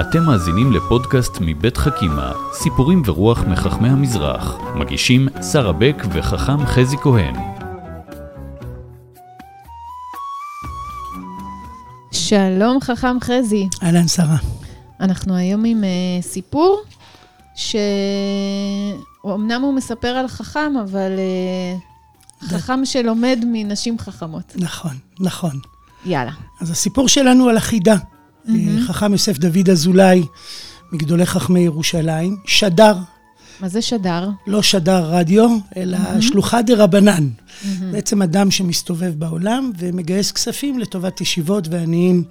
אתם מאזינים לפודקאסט מבית חכימה, סיפורים ורוח מחכמי המזרח. מגישים שרה בק וחכם חזי כהן. שלום חכם חזי. אהלן, שרה. אנחנו היום עם uh, סיפור שאומנם הוא מספר על חכם, אבל uh, חכם שלומד מנשים חכמות. נכון, נכון. יאללה. אז הסיפור שלנו על החידה. Mm-hmm. חכם יוסף דוד אזולאי, מגדולי חכמי ירושלים, שדר. מה זה שדר? לא שדר רדיו, אלא mm-hmm. שלוחה דה רבנן. Mm-hmm. בעצם אדם שמסתובב בעולם ומגייס כספים לטובת ישיבות ועניים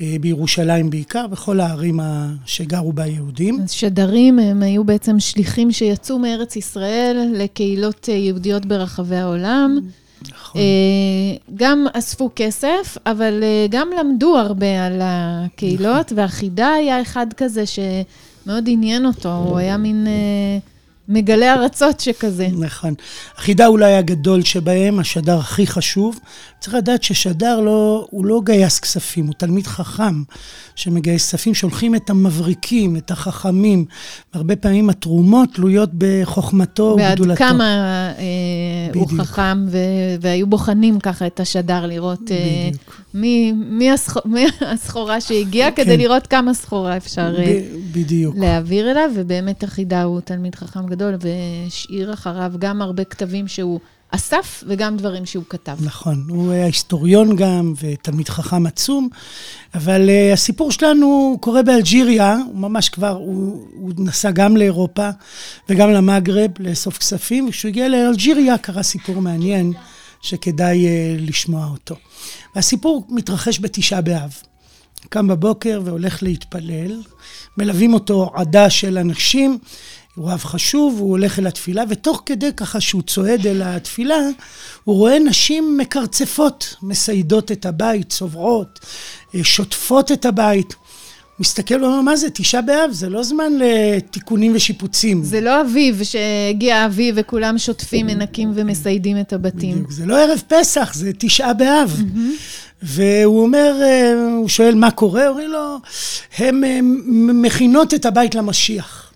אה, בירושלים בעיקר, בכל הערים שגרו בה יהודים. אז שדרים הם היו בעצם שליחים שיצאו מארץ ישראל לקהילות אה, יהודיות ברחבי העולם. נכון. גם אספו כסף, אבל גם למדו הרבה על הקהילות, נכון. והחידה היה אחד כזה שמאוד עניין אותו, הוא היה מין... מגלה ארצות שכזה. נכון. החידה אולי הגדול שבהם, השדר הכי חשוב. צריך לדעת ששדר לא, הוא לא גייס כספים, הוא תלמיד חכם שמגייס כספים, שולחים את המבריקים, את החכמים. הרבה פעמים התרומות תלויות בחוכמתו ובגדולתו. ועד כמה אה, הוא חכם, ו- והיו בוחנים ככה את השדר, לראות אה, מי, מי, הסח... מי הסחורה שהגיעה, כן. כדי לראות כמה סחורה אפשר אה, בדיוק. להעביר אליו, ובאמת החידה הוא תלמיד חכם גדול, והשאיר אחריו גם הרבה כתבים שהוא... אסף וגם דברים שהוא כתב. נכון, הוא היה היסטוריון גם ותלמיד חכם עצום, אבל uh, הסיפור שלנו קורה באלג'יריה, הוא ממש כבר, הוא, הוא נסע גם לאירופה וגם למגרב לאסוף כספים, וכשהוא הגיע לאלג'יריה קרה סיפור מעניין שכדאי uh, לשמוע אותו. והסיפור מתרחש בתשעה באב. קם בבוקר והולך להתפלל, מלווים אותו עדה של אנשים, הוא רב חשוב, הוא הולך אל התפילה, ותוך כדי ככה שהוא צועד אל התפילה, הוא רואה נשים מקרצפות, מסיידות את הבית, צובעות, אה, שוטפות את הבית. מסתכל ואומר, מה זה, תשעה באב? זה לא זמן לתיקונים ושיפוצים. זה לא אביב, שהגיע אביב וכולם שוטפים, מנקים ומסיידים את הבתים. בדיוק, זה לא ערב פסח, זה תשעה באב. והוא אומר, אה, הוא שואל מה קורה, אומרים לו, הן אה, מכינות את הבית למשיח.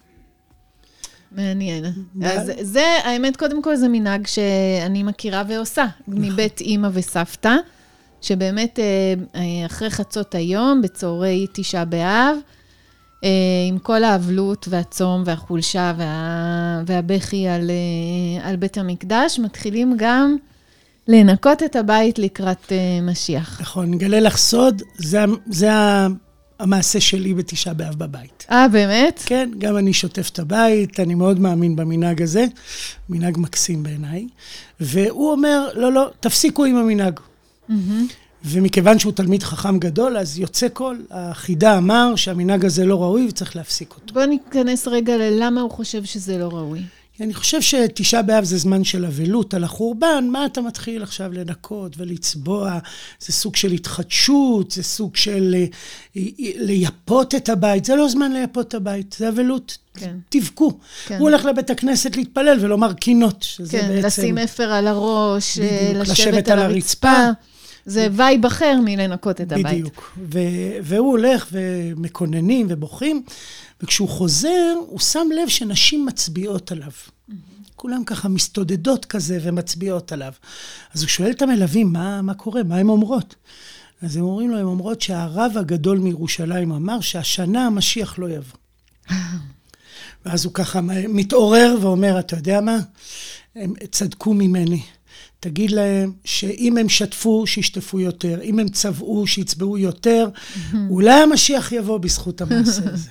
מעניין. אז זה, האמת, קודם כל זה מנהג שאני מכירה ועושה, נכון. מבית אימא וסבתא, שבאמת אה, אה, אחרי חצות היום, בצהרי תשעה באב, אה, עם כל האבלות והצום והחולשה וה, והבכי על, על בית המקדש, מתחילים גם לנקות את הבית לקראת משיח. נכון, נגלה לך סוד, זה, זה המעשה שלי בתשעה באב בבית. אה, באמת? כן, גם אני שוטף את הבית, אני מאוד מאמין במנהג הזה, מנהג מקסים בעיניי. והוא אומר, לא, לא, תפסיקו עם המנהג. Mm-hmm. ומכיוון שהוא תלמיד חכם גדול, אז יוצא קול. החידה אמר שהמנהג הזה לא ראוי וצריך להפסיק אותו. בוא ניכנס רגע ללמה הוא חושב שזה לא ראוי. אני חושב שתשעה באב זה זמן של אבלות על החורבן, מה אתה מתחיל עכשיו לנקות ולצבוע? זה סוג של התחדשות, זה סוג של אה, לייפות את הבית, זה לא זמן לייפות את הבית, זה אבלות. כן. תבכו. כן. הוא הולך לבית הכנסת להתפלל ולומר קינות, שזה כן, בעצם... לשים אפר על הראש, אה, בדיוק, לשבת, לשבת על הרצפה. הרצפה. זה וייב אחר מלנקות את הבית. בדיוק. ו- והוא הולך ומקוננים ובוכים. וכשהוא חוזר, הוא שם לב שנשים מצביעות עליו. כולם ככה מסתודדות כזה ומצביעות עליו. אז הוא שואל את המלווים, מה, מה קורה? מה הן אומרות? אז הם אומרים לו, הן אומרות שהרב הגדול מירושלים אמר שהשנה המשיח לא יבוא. ואז הוא ככה מתעורר ואומר, אתה יודע מה? הם צדקו ממני. תגיד להם שאם הם שתפו, שישטפו יותר, אם הם צבעו, שיצבעו יותר, אולי המשיח יבוא בזכות המעשה הזה.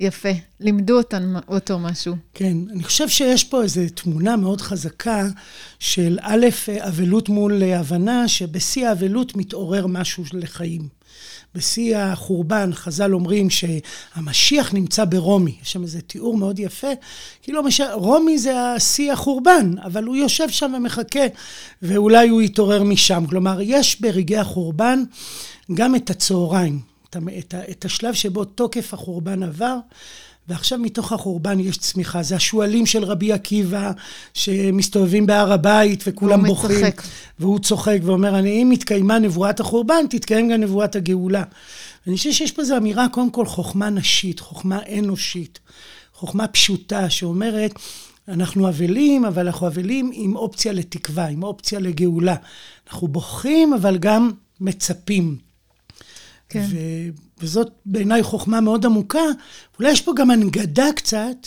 יפה, לימדו אותן, אותו משהו. כן, אני חושב שיש פה איזו תמונה מאוד חזקה של א', אבלות מול הבנה שבשיא האבלות מתעורר משהו לחיים. בשיא החורבן, חז"ל אומרים שהמשיח נמצא ברומי. יש שם איזה תיאור מאוד יפה, כאילו מש... רומי זה שיא החורבן, אבל הוא יושב שם ומחכה, ואולי הוא יתעורר משם. כלומר, יש ברגעי החורבן גם את הצהריים. את, את השלב שבו תוקף החורבן עבר, ועכשיו מתוך החורבן יש צמיחה. זה השועלים של רבי עקיבא, שמסתובבים בהר הבית וכולם והוא בוכים. מצחק. והוא צוחק ואומר, אני, אם התקיימה נבואת החורבן, תתקיים גם נבואת הגאולה. אני חושב שיש פה איזו אמירה, קודם כל, חוכמה נשית, חוכמה אנושית, חוכמה פשוטה, שאומרת, אנחנו אבלים, אבל אנחנו אבלים עם אופציה לתקווה, עם אופציה לגאולה. אנחנו בוכים, אבל גם מצפים. כן. ו... וזאת בעיניי חוכמה מאוד עמוקה. אולי יש פה גם הנגדה קצת.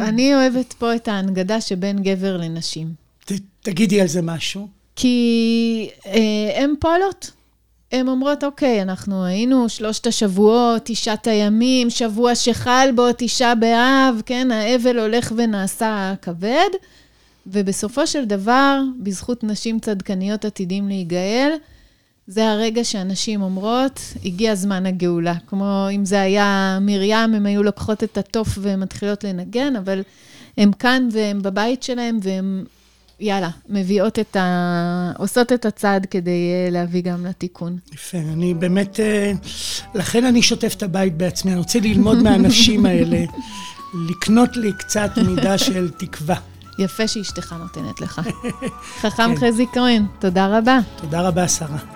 אני אוהבת פה את ההנגדה שבין גבר לנשים. ת, תגידי על זה משהו. כי אה, הן פועלות. הן אומרות, אוקיי, אנחנו היינו שלושת השבועות, תשעת הימים, שבוע שחל בו תשעה באב, כן, האבל הולך ונעשה כבד, ובסופו של דבר, בזכות נשים צדקניות עתידים להיגאל, זה הרגע שאנשים אומרות, הגיע זמן הגאולה. כמו אם זה היה מרים, הן היו לוקחות את התוף והן מתחילות לנגן, אבל הן כאן והן בבית שלהן, והן, יאללה, מביאות את ה... עושות את הצעד כדי אה, להביא גם לתיקון. יפה, אני באמת, אה, לכן אני שוטף את הבית בעצמי, אני רוצה ללמוד מהאנשים האלה, לקנות לי קצת מידה של תקווה. יפה שאשתך נותנת לך. חכם חזי כהן, תודה רבה. תודה רבה, שרה.